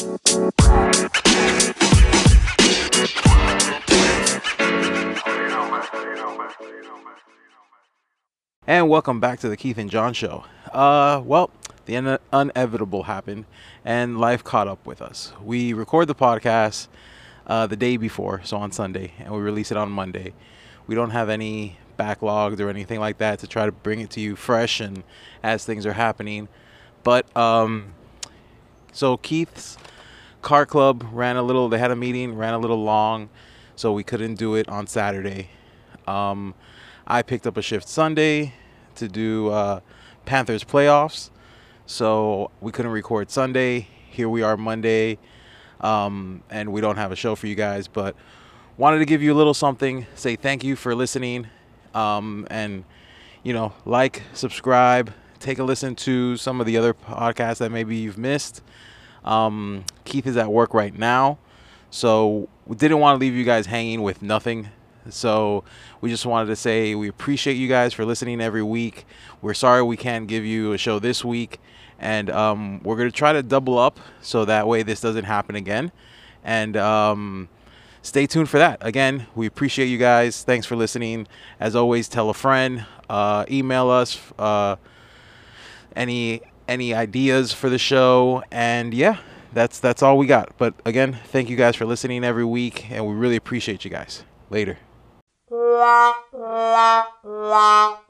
And welcome back to the Keith and John Show. Uh, well, the inevitable happened, and life caught up with us. We record the podcast uh, the day before, so on Sunday, and we release it on Monday. We don't have any backlogs or anything like that to try to bring it to you fresh and as things are happening. But um, so Keith's car club ran a little. They had a meeting, ran a little long, so we couldn't do it on Saturday. Um, I picked up a shift Sunday to do uh, Panthers playoffs, so we couldn't record Sunday. Here we are Monday, um, and we don't have a show for you guys, but wanted to give you a little something. Say thank you for listening, um, and you know, like, subscribe, take a listen to some of the other podcasts that maybe you've missed. Um, Keith is at work right now, so we didn't want to leave you guys hanging with nothing. So we just wanted to say we appreciate you guys for listening every week. We're sorry we can't give you a show this week, and um, we're gonna try to double up so that way this doesn't happen again. And um, stay tuned for that. Again, we appreciate you guys. Thanks for listening. As always, tell a friend. Uh, email us. Uh, any any ideas for the show and yeah that's that's all we got. But again thank you guys for listening every week and we really appreciate you guys. Later